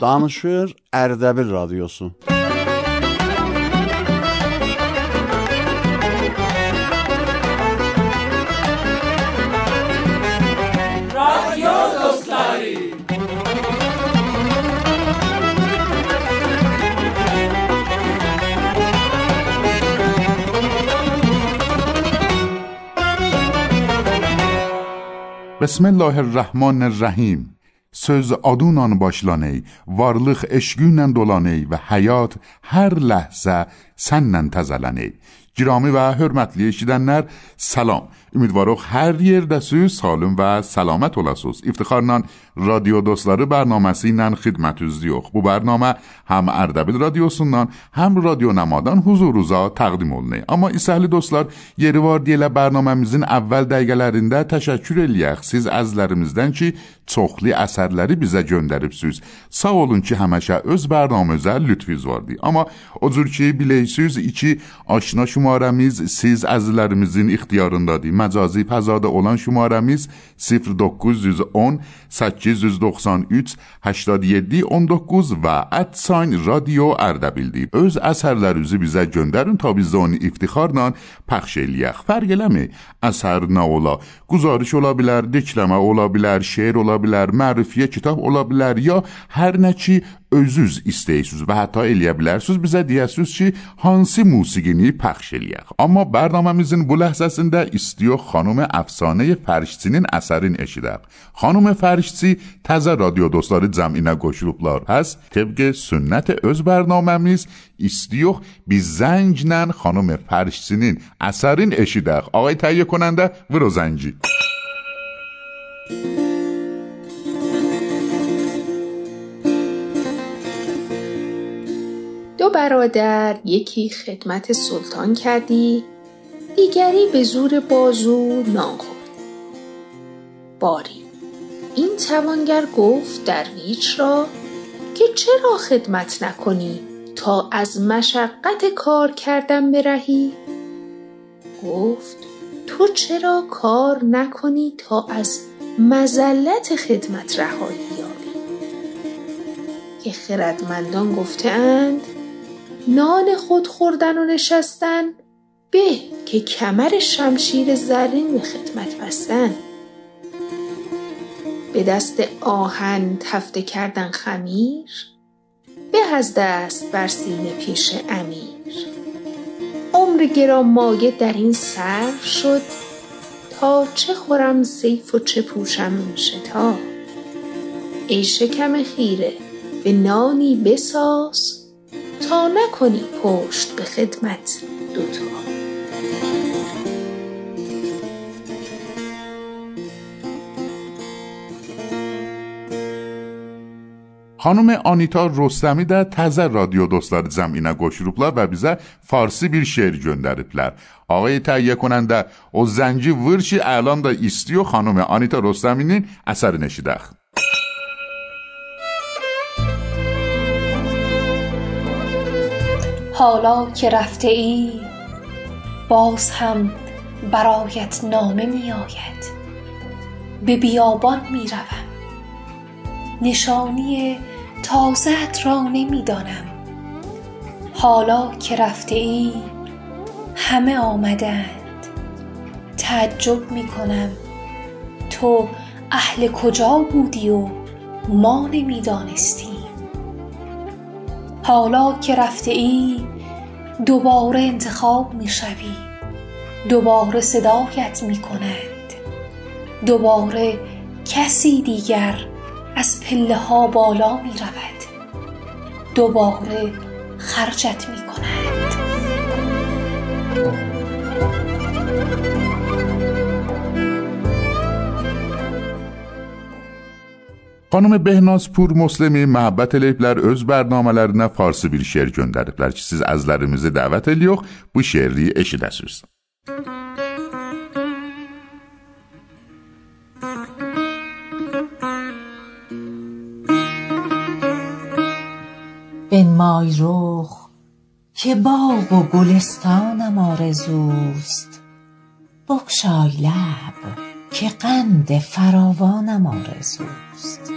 Danışır Erdebil Radyosu. Radyo dostları. Bismillahirrahmanirrahim. Söz adunla başlaney, varlıq eşqiylə dolaney və həyat hər ləhzə sənlə təzələney. Girami və hörmətli eşidənlər, salam. Ümidvarıq hər yerdəsiz, salım və səlamət olasınız. İftixarla radyo dostları bərnaməsi ilə xidmətinizdəyik. Bu bərnamə həm Ərdəbil radiosundan, həm radyo Nəmadan huzurunuza təqdim olunur. Amma isəhli dostlar, yeri var deyilə bərnaməmizin əvvəl dəqiqələrində təşəkkür eləyək siz əzlərimizdən ki, çoxlu əsərləri bizə göndəribsiniz. Sağ olun ki, həmişə öz bərnamənizə lütfüz vardı. Amma o cür ki, bilirsiniz, iki aşna şumaramız siz əzlərimizin ixtiyarındadır. Məcazi fəzada olan şumaramız 0910 893 87 19 və @sign radio Ərdəbildir. Öz əsərlərinizi bizə göndərin ta biz onu iftixarla pəxş eləyək. Fərq eləmir. Əsər nə ola? Guzarış ola bilər, dikləmə ola bilər, şeir ola bilər, mərifiyyə kitab ola bilər ya hər nə ki özüz istəyirsiniz və hətta eləyə bilərsiniz bizə deyəsiniz ki, hansı musiqini pəxş eləyək. Amma bərnaməmizin bu ləhzəsində istiyor رادیو خانم افسانه فرشتینین اثرین اشیدق. خانم فرشتی تازه رادیو دوستار زمینه گوشلوبلار هست طبق سنت از برنامه میز استیو بی زنجنن خانم فرشتینین اثرین اشیدق. آقای تهیه کننده و روزنجی دو برادر یکی خدمت سلطان کردی. دیگری به زور بازو نان خورد باری. این توانگر گفت درویش را که چرا خدمت نکنی تا از مشقت کار کردن برهی؟ گفت تو چرا کار نکنی تا از مزلت خدمت رهایی یابی؟ که خردمندان گفتهاند نان خود خوردن و نشستن به که کمر شمشیر زرین به خدمت بستن. به دست آهن تفته کردن خمیر به از دست بر سینه پیش امیر. عمر گرانمایه در این صرف شد تا چه خورم سیف و چه پوشم شتا. ای شکم خیره به نانی بساز تا نکنی پشت به خدمت دوتا. Xanım Anita Rostəmi də təzə radio dostları cəminə qoşulublar və bizə farsi bir şeir göndəriblər. Ağay təhiyyə کننده o zənci vır ki, الان da istiyor xanım Anita Rostəminin əsərini eşidək. حالا که رفته ای باز هم برایت نامه می آید به بیابان می روم نشانی تازت را نمی دانم حالا که رفته ای همه آمدند تعجب می کنم تو اهل کجا بودی و ما نمی دانستیم حالا که رفته ای دوباره انتخاب می شوی دوباره صدایت می کنند دوباره کسی دیگر از پله ها بالا می رود. دوباره خرجت می کند. خانم بهناز پور مسلمی محبت لیبلر از برنامه لرنه فارسی بیر شعر گندرد لرکی سیز از لرمیز دعوت الیوخ بو شعری اشی دستوست Thank you. بنمای رخ که باغ و گلستانم آرزوست. بگشای لب که قند فراوانم آرزوست.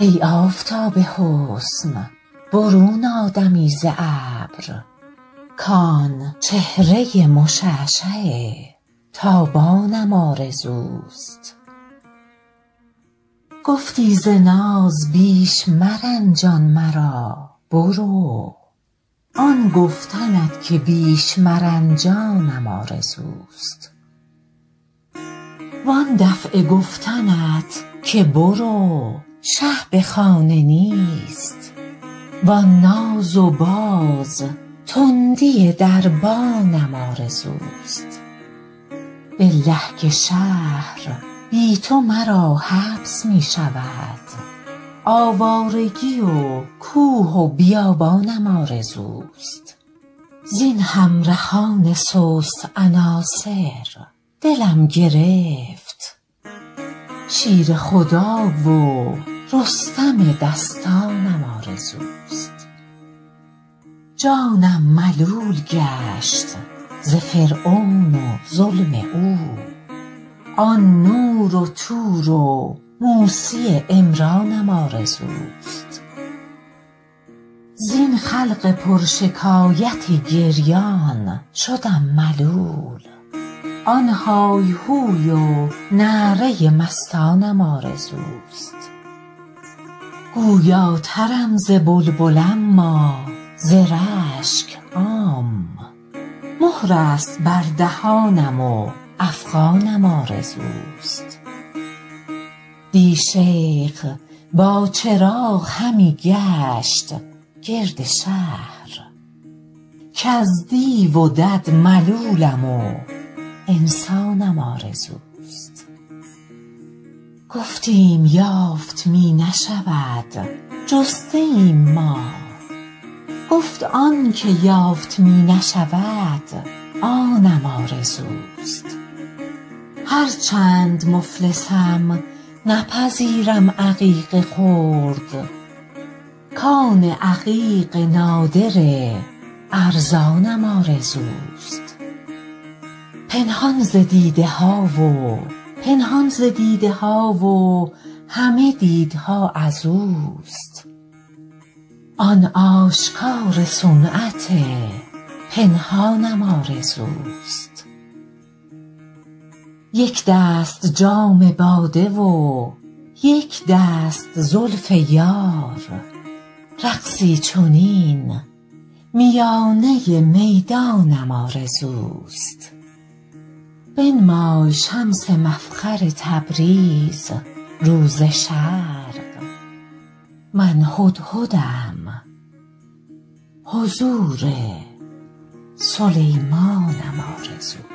ای آفتاب حسن برون آدمی ز ابر. کان چهره مشعشع تابانم آرزوست. گفتی ز ناز بیش مرنجان مرا برو. آن گفتنت که بیش مرنجانم آرزوست. وان دفع گفتنت که برو شه به خانه نیست. وان ناز و باز تندی دربانم آرزوست. بالله که شهر بی تو مرا حبس می شود. آوارگی و کوه و بیابانم آرزوست. زین همرهان سست عناصر دلم گرفت. شیر خدا و رستم دستانم آرزوست. جانم ملول گشت ز فرعون و ظلم او. آن نور و طور و موسی عمرانم آرزوست. زین خلق پرشکایت گریان شدم ملول. آن های هوی و نعره مستانم آرزوست. گویاترم ز بلبل اما ز رشک عام. مهر است بر دهانم و افغانم آرزوست دی شیخ با چراغ همی گشت گرد شهر. کز دیو و دد ملولم و انسانم آرزوست. گفتیم یافت می نشود جسته ایم ما. گفت آن که یافت می نشود آنم آرزوست. هر چند مفلسم نپذیرم عقیق خرد. کان عقیق نادر ارزانم آرزوست. پنهان ز دیده ها و پنهان ز دیده ها و همه دیدها ازوست آن آشکار صنعت پنهانم آرزوست. یک دست جام باده و یک دست زلف یار. رقصی چنین میانه می‌دانم آرزوست. بنمای شمس مفخر تبریز روز شرق. من هدهدم حضور سلیمانم آرزوست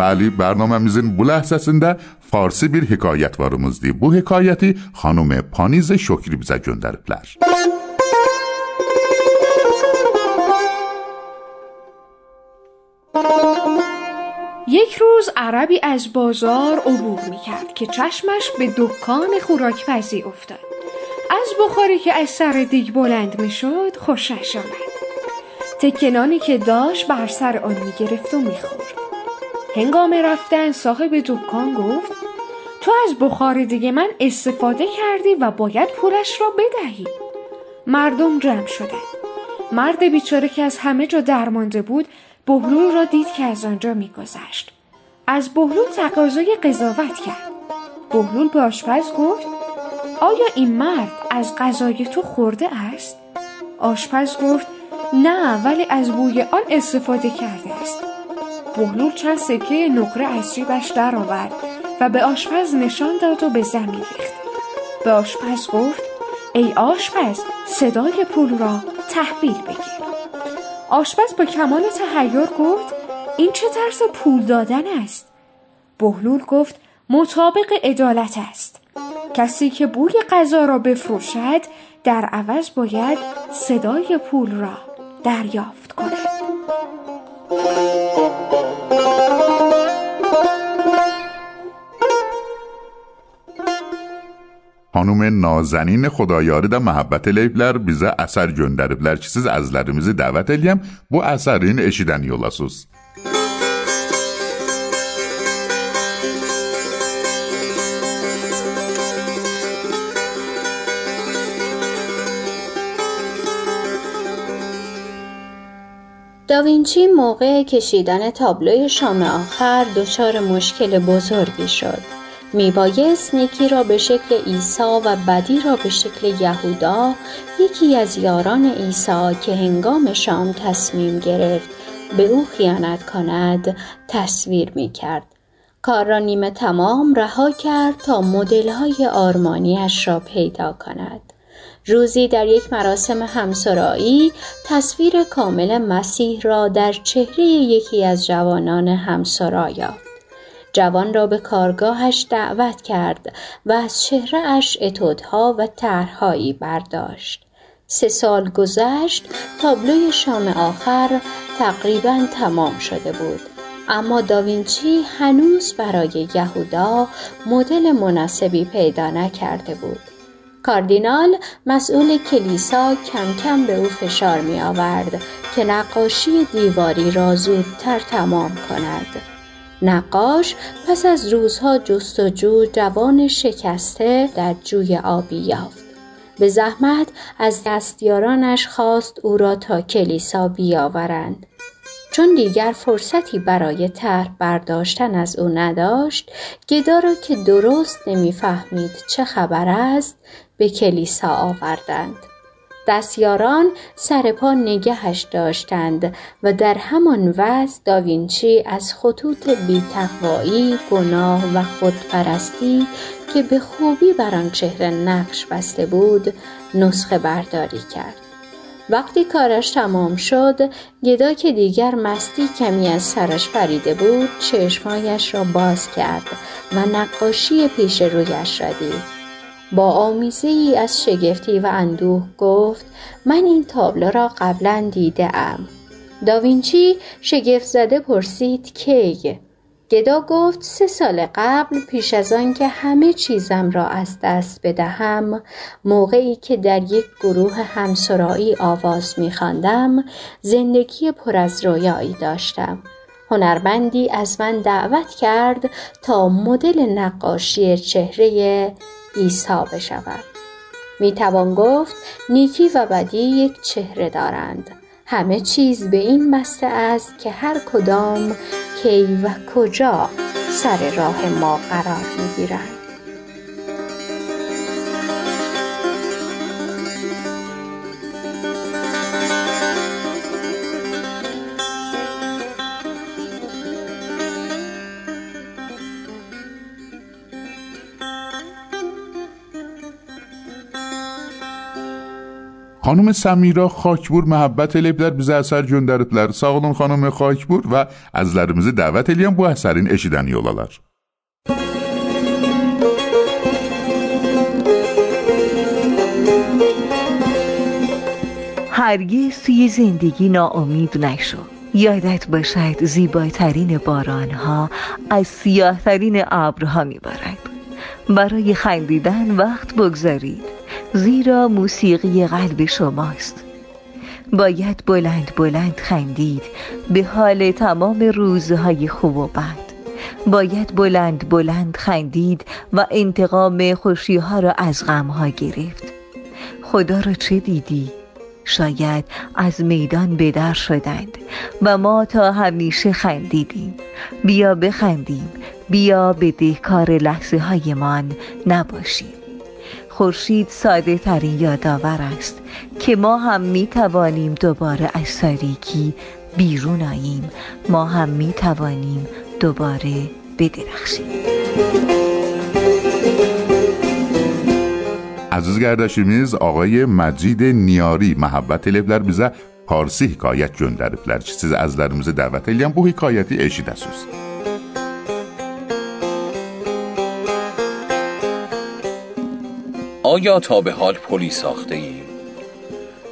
Bəli, bərnaməmizin bu ləhzəsində farsi bir hekayət varımızdır. Bu hekayəti xanım Paniz Şokri bizə göndəriblər. یک روز عربی از بازار عبور می کرد که چشمش به دکان خوراکپزی افتاد. از بخاری که از سر دیگ بلند می شد خوشش آمد. تکنانی که داشت بر سر آن می گرفت و می خورد. هنگام رفتن صاحب دکان گفت تو از بخار دیگه من استفاده کردی و باید پولش را بدهی. مردم جمع شدند مرد بیچاره که از همه جا درمانده بود بهلول را دید که از آنجا میگذشت. از بهلول تقاضای قضاوت کرد. بهلول به آشپز گفت آیا این مرد از غذای تو خورده است؟ آشپز گفت نه ولی از بوی آن استفاده کرده است. بهلول چند سکه نقره از جیبش درآورد و به آشپز نشان داد و به زمین ریخت. به آشپز گفت ای آشپز صدای پول را تحویل بگیر. آشپز با کمال تحیر گفت این چه طرز پول دادن است؟ بهلول گفت مطابق عدالت است. کسی که بوی غذا را بفروشد در عوض باید صدای پول را دریافت کند. خانوم نازنین خدایاری در محبت لیبلر بیزه اثر گندریبلر که سیز از ازلرمیزی دعوت الیم. بو اثرین اشیدن یولاسوز داوینچی موقع کشیدن تابلوی شام آخر دچار مشکل بزرگی شد. میبایست نیکی را به شکل عیسی و بدی را به شکل یهودا یکی از یاران عیسی که هنگام شام تصمیم گرفت به او خیانت کند تصویر می کرد. کار را نیمه تمام رها کرد تا مدل‌های آرمانیش را پیدا کند. روزی در یک مراسم همسرایی تصویر کامل مسیح را در چهره یکی از جوانان همسرا یافت. جوان را به کارگاهش دعوت کرد و از چهره اش اتودها و طرحهایی برداشت. سه سال گذشت تابلوی شام آخر تقریبا تمام شده بود. اما داوینچی هنوز برای یهودا مدل مناسبی پیدا نکرده بود. کاردینال مسئول کلیسا کم کم به او فشار می آورد که نقاشی دیواری را زودتر تمام کند. نقاش پس از روزها جستجو جوان شکسته در جوی آبی یافت. به زحمت از دستیارانش خواست او را تا کلیسا بیاورند. چون دیگر فرصتی برای طرح برداشتن از او نداشت گدا را که درست نمی‌فهمید چه خبر است به کلیسا آوردند دستیاران سر پا نگهش داشتند و در همان وضع داوینچی از خطوط بیتقوایی گناه و خودپرستی که به خوبی بر آن چهره نقش بسته بود نسخه برداری کرد. وقتی کارش تمام شد گدا که دیگر مستی کمی از سرش پریده بود چشمایش را باز کرد و نقاشی پیش رویش را دید. با آمیزه ای از شگفتی و اندوه گفت من این تابلو را قبلا دیده ام. داوینچی شگفت زده پرسید کی؟ گدا گفت سه سال قبل پیش از آن که همه چیزم را از دست بدهم موقعی که در یک گروه همسرایی آواز میخواندم زندگی پر از رویایی داشتم هنرمندی از من دعوت کرد تا مدل نقاشی چهره عیسی بشود. می توان گفت نیکی و بدی یک چهره دارند. همه چیز به این مسته است که هر کدام کی و کجا سر راه ما قرار می گیرند خانم سمیرا خاکبور محبت لب در بیزه اثر گندرد لر ساغلون خانم خاکبور و از لرمزی دعوت الیم بو اثرین اشیدن یولالر هرگز سی زندگی ناامید نشو. یادت باشد زیبای ترین بارانها از سیاه ترین ابرها میبارد برای خندیدن وقت بگذارید. زیرا موسیقی قلب شماست. باید بلند بلند خندید به حال تمام روزهای خوب و بد. باید بلند بلند خندید و انتقام خوشی ها را از غم ها گرفت. خدا را چه دیدی؟ شاید از میدان بدر شدند و ما تا همیشه خندیدیم. بیا بخندیم بیا به دهکار لحظه هایمان نباشیم. خورشید ساده ترین یادآور است که ما هم می توانیم دوباره از تاریکی بیرون آییم. ما هم می توانیم دوباره بدرخشیم. Aziz qardaşımız آقای مجید نیاری محبت eliblər bizə parsi hekayət göndəriblər ki, siz əzlərimizi dəvət edən bu hekayəti eşidəsiniz. آیا تا به حال پلی ساخته ایم؟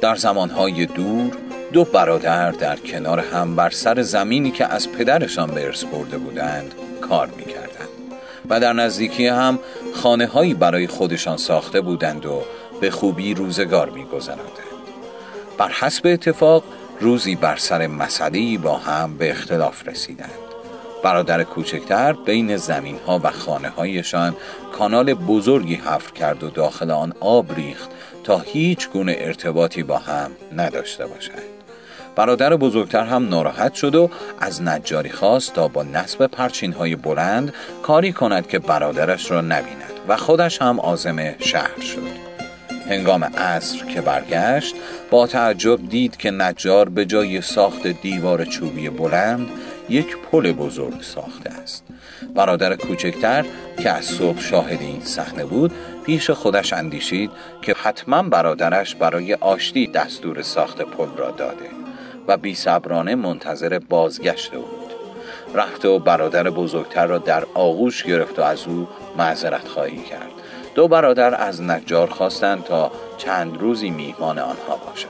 در زمانهای دور دو برادر در کنار هم بر سر زمینی که از پدرشان به ارث برده بودند کار می‌کردند و در نزدیکی هم خانه هایی برای خودشان ساخته بودند و به خوبی روزگار میگذراندند بر حسب اتفاق روزی بر سر مسئله با هم به اختلاف رسیدند برادر کوچکتر بین زمین ها و خانه هایشان کانال بزرگی حفر کرد و داخل آن آب ریخت تا هیچ گونه ارتباطی با هم نداشته باشند. برادر بزرگتر هم ناراحت شد و از نجاری خواست تا با نصب پرچین های بلند کاری کند که برادرش را نبیند و خودش هم آزم شهر شد. هنگام عصر که برگشت با تعجب دید که نجار به جای ساخت دیوار چوبی بلند یک پل بزرگ ساخته است. برادر کوچکتر که از صبح شاهد این صحنه بود پیش خودش اندیشید که حتما برادرش برای آشتی دستور ساخت پل را داده و بی صبرانه منتظر بازگشت بود. رفت و برادر بزرگتر را در آغوش گرفت و از او معذرت خواهی کرد. دو برادر از نجار خواستند تا چند روزی میهمان آنها باشد.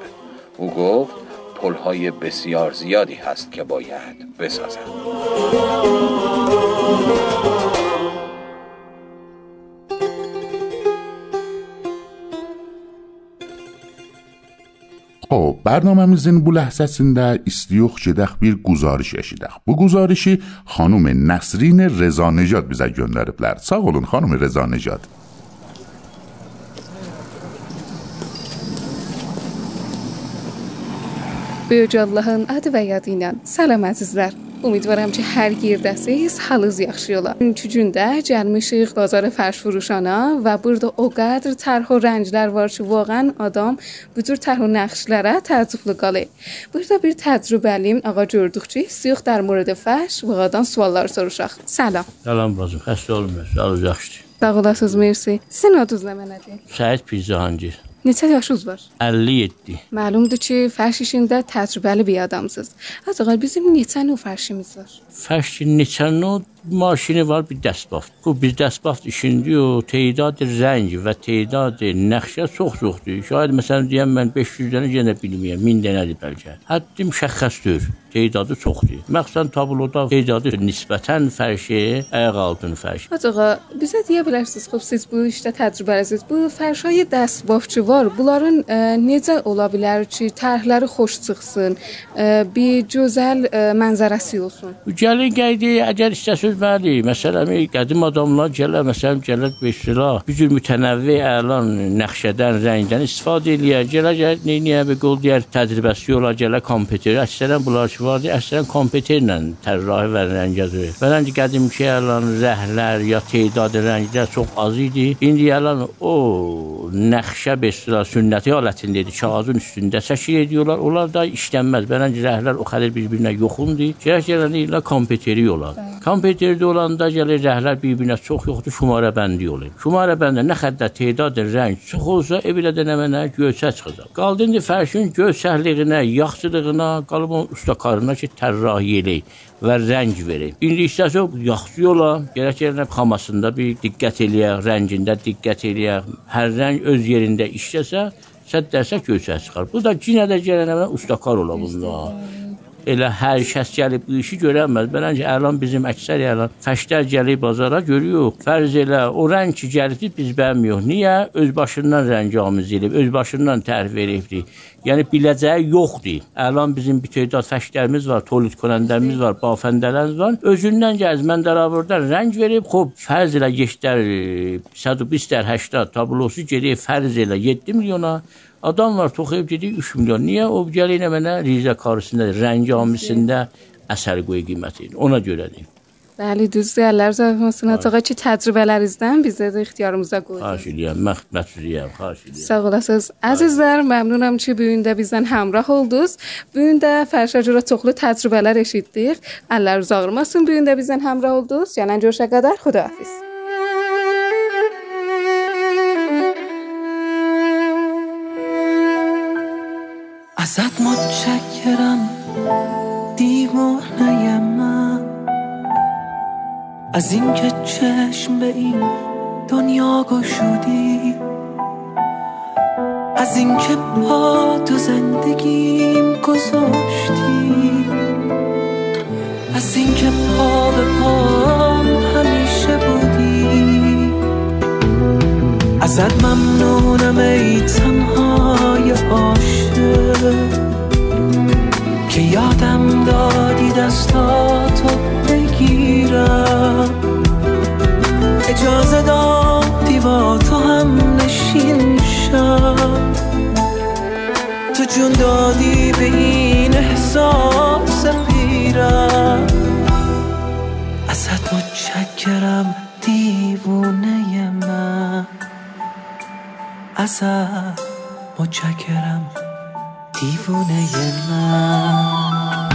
او گفت پلهای بسیار زیادی هست که باید بسازم. او برنامه میزن بو لحظه سین در استیوخ چه بیر گزارش اشیدخ. بو گزارشی خانوم نسرین رزا نجات بیزه گندرپلر ساغ خانوم رزا Böyük Allahın adı və yadı ilə salam əzizlər. امیدوارم که هر گیر دستیز حالوز yaxşı yola. Üçüncü gündə gəlmişik bazar فرش فروشانا و burada o qədər tərh و rənglər var ki, واقعا adam bu cür tərh و nəqşlərə təəccüblü qalır. Burada bir təcrübəliyim ağa gördük ki, istəyik در مورد فرش واقعا suallar soruşaq. Salam. Salam bacım, xəstə olmayın. Sağ olun, yaxşıdır. Sağ olasınız, mersi. Sizin adınız nə mənədir? Səid Pircahangir. Neçə yaşınız var? 57. Məlumdur ki, fərş işində təcrübəli bir adamsınız. Acaba bizim neçə növ fərşimiz var? Fərşin neçə növ maşini var, bir dəsbaft. Bu bir dəsbaft işindi o, teydadı rəng və teydadı nəxşə çox-çoxdur. Şayad məsələn deyəm mən 500 dənə yenə bilməyəm, 1000 dənədir bəlkə. Həddim şəxxəsdir. Teydadı çoxdur. Məxsən tabloda teydadı nisbətən fərşi, ayaq altın fərş. Hacığa, bizə deyə bilərsiniz, xop siz bu işdə təcrübəlisiz. Bu fərşay dəsbaftçı var. Bunların ə, necə ola bilər ki, tərhləri xoş çıxsın, ə, bir gözəl ə, mənzərəsi olsun. Gəlin gəldi, əgər istəsə bəli, məsələn, qədim adamlar gələr, məsələn, gələr sıra bir cür mütənəvvi əlan nəqşədən, rəngdən istifadə eləyər. Gələr, gələr, neyə bir qol deyər, təcrübəsi olar, gələr kompüter. Əksərən bunlar ki vardı, əksərən kompüterlə tərrahi və rəngəzir. Bəlkə qədimki əlan rəhlər ya tedad rənglər çox az idi. İndi əlan o nəqşə sıra sünnəti halətində idi, kağızın üstündə çəkir ediyorlar. Onlar da işlənməz. Bəlkə rəhlər o qədər bir-birinə yoxundur. Gərək gələn kompüteri olar. Kompüterdə olanda gəlir rəhlər bir-birinə çox yoxdur, şumara bəndi olur. Şumara bəndə nə xəttə tedad rəng çox olsa, evilə də nə mənə göyçə çıxacaq. Qaldı indi fərşin görsəhliyinə, yaxşılığına, qalıb onun ustakarına ki, tərrahi eləyir və rəng verir. İndi istəsə yaxşı yola, gərək yerine xamasında bir diqqət eləyək, rəngində diqqət eləyək. Hər rəng öz yerində işləsə, səd dərsə göyçə çıxar. Bu da yenə də gələnə ustakar ola bunda elə hər kəs gəlib bu işi görənməz. Beləncə əlan bizim əksər əlan fəşlər gəlib bazara görüyor. Fərz elə o rəng ki gəlibdi biz bəyənmiyoruz. Niyə? Öz başından rəng amiz edib, öz başından tərif veribdi. Yəni biləcəyi yoxdur. Əlan bizim bir tədad fəşlərimiz var, tolit konəndəmiz var, bafəndələrimiz var. Özündən gəz mən dərabırda rəng verib, xop fərz elə geçdər 120 dər 80 tablosu gedir fərz elə 7 milyona Adam var toxuyub gedir 3 milyon. Niyə? O gəlir mənə rizə karısında, rəngamisində əsər qoyu qiyməti. Ona görədir. Bəli, düzdür. Razı olsun. Atağa ki, təcrübələrinizdən bizə də ixtiyarımıza qoydunuz. Xahiş edirəm, məxmətliyəm, xahiş edirəm. Sağ olasınız. Əzizlər, məmnunam ki, bu gün də bizdən həmrah oldunuz. Bu gün də fərşə görə çoxlu təcrübələr eşitdik. Razı olmasın. Bu gün də bizdən həmrah oldunuz. Gələn görüşə qədər xudahafiz. ازت متشکرم دیوانه من. از اینکه چشم به این دنیا گشودی از اینکه با تو زندگیم گذاشتی از اینکه پا به پام همیشه بودی. ازت ممنونم ای تنهای عاشق. که یادم دادی دستاتو بگیرم. اجازه دادی با تو هم نشین شم. تو جون دادی به این احساس پیرم. ازت متشکرم دیوونه من. ازت متشکرم. دیوونه من.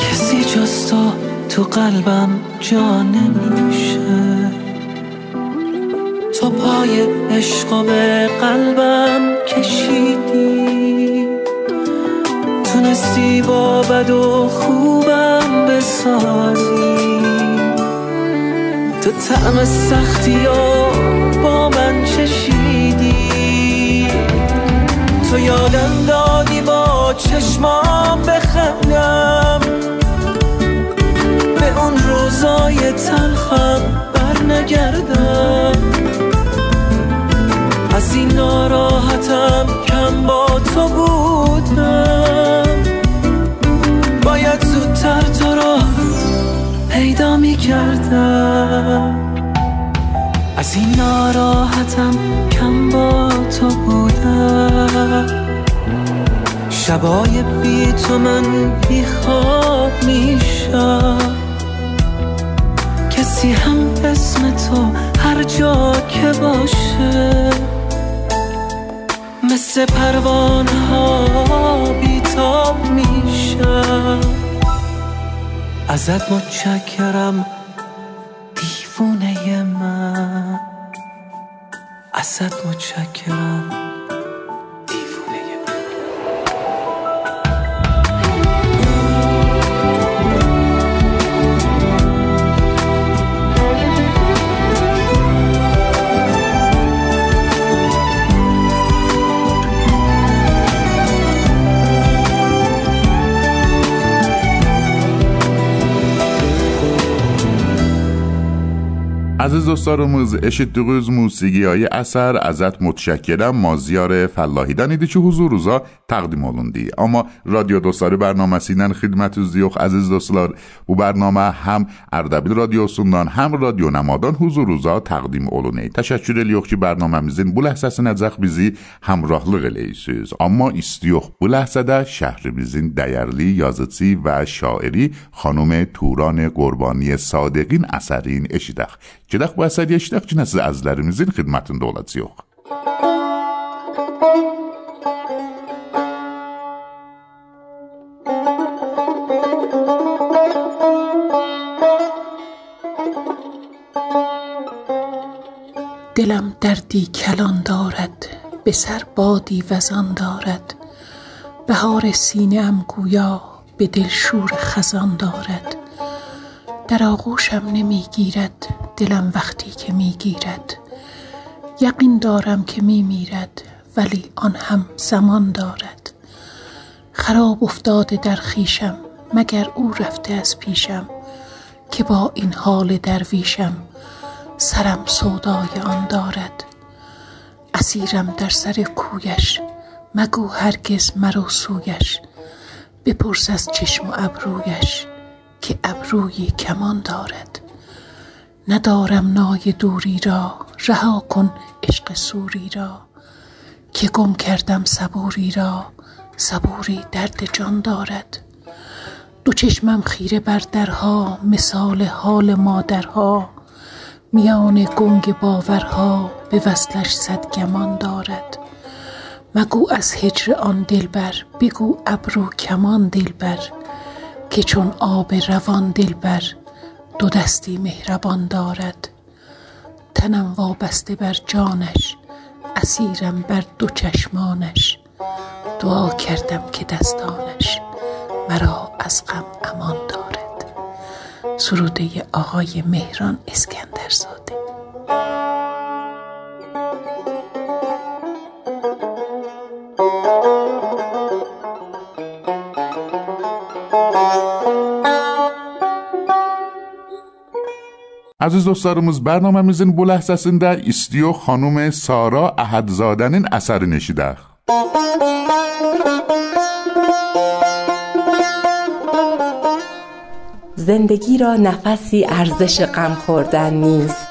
کسی جز تو قلبم جا نمیشه. تو پای عشق به قلبم کشیدی. تونستی با بد و خوبم بسازی. تو طعم سختی و با من چشیدی. تو یادم دادی با چشمام بخندم. به اون روزای تلخم بر از این ناراحتم کم با تو بودم. شبای بی تو من بی خواب میشم. کسی هم اسم تو هر جا که باشه. مثل پروانه ها بیتاب میشم. ازت متشکرم. ازت متشکرم. عزیز دوستارموز اشید دوگوز موسیقی های اثر ازت متشکرم. مازیار فلاحی. دنیدی چه حضور روزا تقدیم آلون اما رادیو دوستاری برنامه سینن خدمت از دیوخ عزیز دوستار بو برنامه هم اردبیل رادیو سندان هم رادیو نمادان حضور روزا تقدیم آلون دی تشکر الیوخ که برنامه مزین بو لحظه سن ازخ بیزی همراه لغلی سوز اما استیوخ بو لحظه ده شهر بیزین دیرلی یازتی و شاعری خانوم توران قربانی صادقین اثرین اشیدخ. Gedək bu əsəri eşidək ki, nəsə əzlərimizin xidmətində olacaq. دلم دردی کلان دارد به سر بادی وزان دارد بهار سینه ام گویا به دل شور خزان دارد در آغوشم نمی‌گیرد دلم وقتی که می‌گیرد. یقین دارم که میمیرد ولی آن هم زمان دارد. خراب افتاده در خویشم مگر او رفته از پیشم؟ که با این حال درویشم سرم سودای آن دارد. اسیرم در سر کویش مگو هرگز مرو سویش. بپرس از چشم و ابرویش که ابروی کمان دارد. ندارم نای دوری را. رها کن عشق سوری را. که گم کردم صبوری را. صبوری درد جان دارد. دو چشمم خیره بر درها. مثال حال مادرها. میان گنگ باورها به وصلش صد گمان دارد. مگو از هجر آن دلبر. بگو ابرو کمان دلبر. که چون آب روان دلبر. دو دستی مهربان دارد. تنم وابسته بر جانش اسیرم بر دو چشمانش. دعا کردم که دستانش مرا از غم امان دارد. سروده آقای مهران اسکندرزاده. Aziz dostlarımız, bərnaməmizin bu ləhzəsində istiyor xanım Sara Əhədzadenin əsərini eşidək. زندگی را نفسی ارزش غم خوردن نیست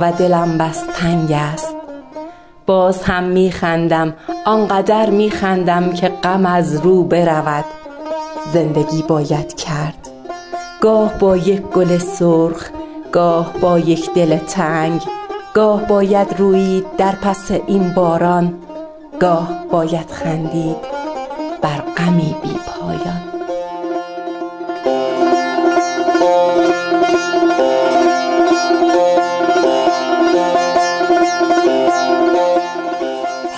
و دلم بس تنگ است. باز هم میخندم آنقدر میخندم که غم از رو برود. زندگی باید کرد. گاه با یک گل سرخ گاه با یک دل تنگ گاه باید رویید در پس این باران گاه باید خندید بر غمی بی پایان.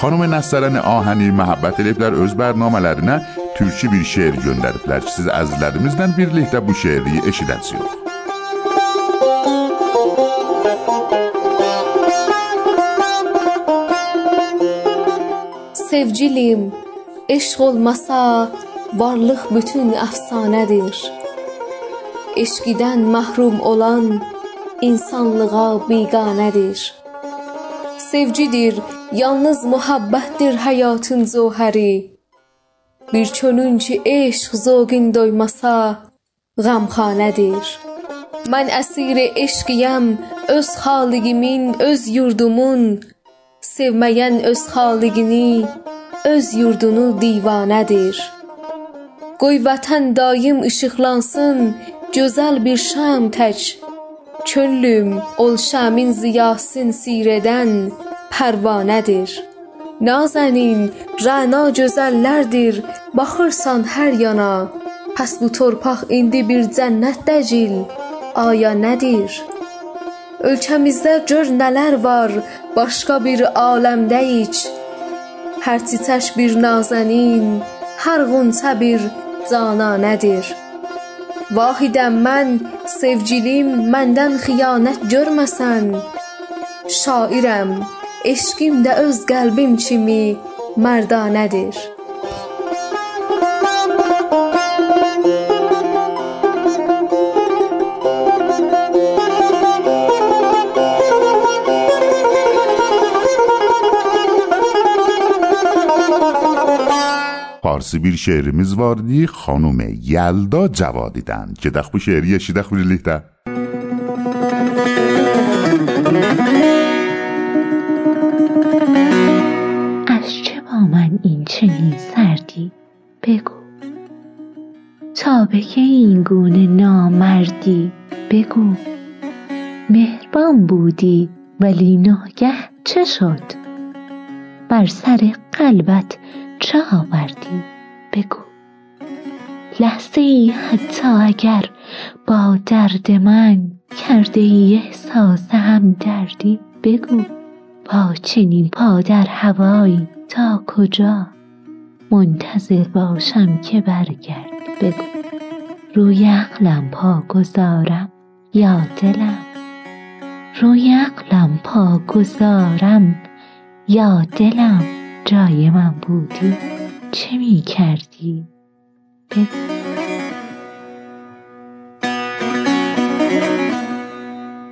خانم نسترن آهنی محبت لیف در از برنامه لرنه ترچی بی شعر گندرد لرچی سیز از لرمیزدن بیر بو شعری اشیدن Sevgilim, eşq olmasa varlıq bütün əfsanədir. Eşqidən məhrum olan insanlığa biganədir. Sevgidir, yalnız muhabbətdir həyatın zohəri. Bir çölün ki eşq zoqin doymasağamxanədir. Mən əsir eşqiyəm, öz xaliqimin, öz yurdumun, sevməyən öz xaliqini, öz yurdunu divanədir. Qoy vətən daim işıqlansın, gözəl bir şam tək. Könlüm ol şamin ziyasın sirədən pərvanədir. Nazənin, Rəna gözəllərdir, baxırsan hər yana. Pəs bu torpaq indi bir cənnət dəcil, aya nədir? Ölkəmizdə gör nələr var, başqa bir aləmdəyik. Hər çiçək bir nazənin, hərğunça bir cananədir. Vahidəm mən, sevgilim məndən xiyanət görməsən. Şairəm, eşqim də öz qəlbim kimi mərdanədir. Parsi bir şeirimiz vardı xanım Yelda Cavadidən. Gedək bu şeiri eşidək birlikdə. از چه با من این چنین سردی؟ بگو. تا به که این گونه نامردی؟ بگو. مهربان بودی ولی ناگه چه شد؟ بر سر قلبت چه آوردی بگو. لحظه ای حتی اگر با درد من کرده ای احساس هم دردی بگو. با چنین پا در هوایی تا کجا؟ منتظر باشم که برگردی بگو. روی عقلم پا گذارم یا دلم؟ روی عقلم پا گذارم یا دلم؟ جای من بودی چه می کردی بگو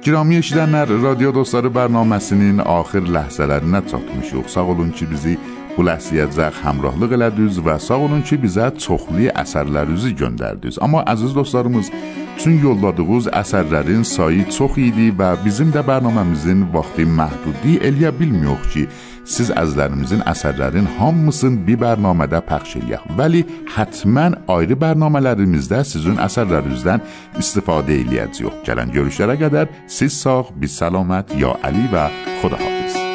Girami eşidənlər, radio dostları bərnaməsinin axır ləhzələrinə çatmışıq. Sağ olun ki, bizi bu ləhsiyəcək həmrahlıq elədiniz və sağ olun ki, bizə çoxlu əsərlərinizi göndərdiniz. Amma əziz dostlarımız, üçün yolladığınız əsərlərin sayı çox idi və bizim də bərnaməmizin vaxtı məhdudi eləyə bilmiyoruz ki, siz əzizlərimizin əsərlərin hamısını bir bərnamədə pəxş eləyək. Vəli hətmən ayrı bərnamələrimizdə sizin əsərlərinizdən istifadə eləyəcəyik. Gələn görüşlərə qədər siz sağ, biz səlamət, ya Əli və Xudahafiz.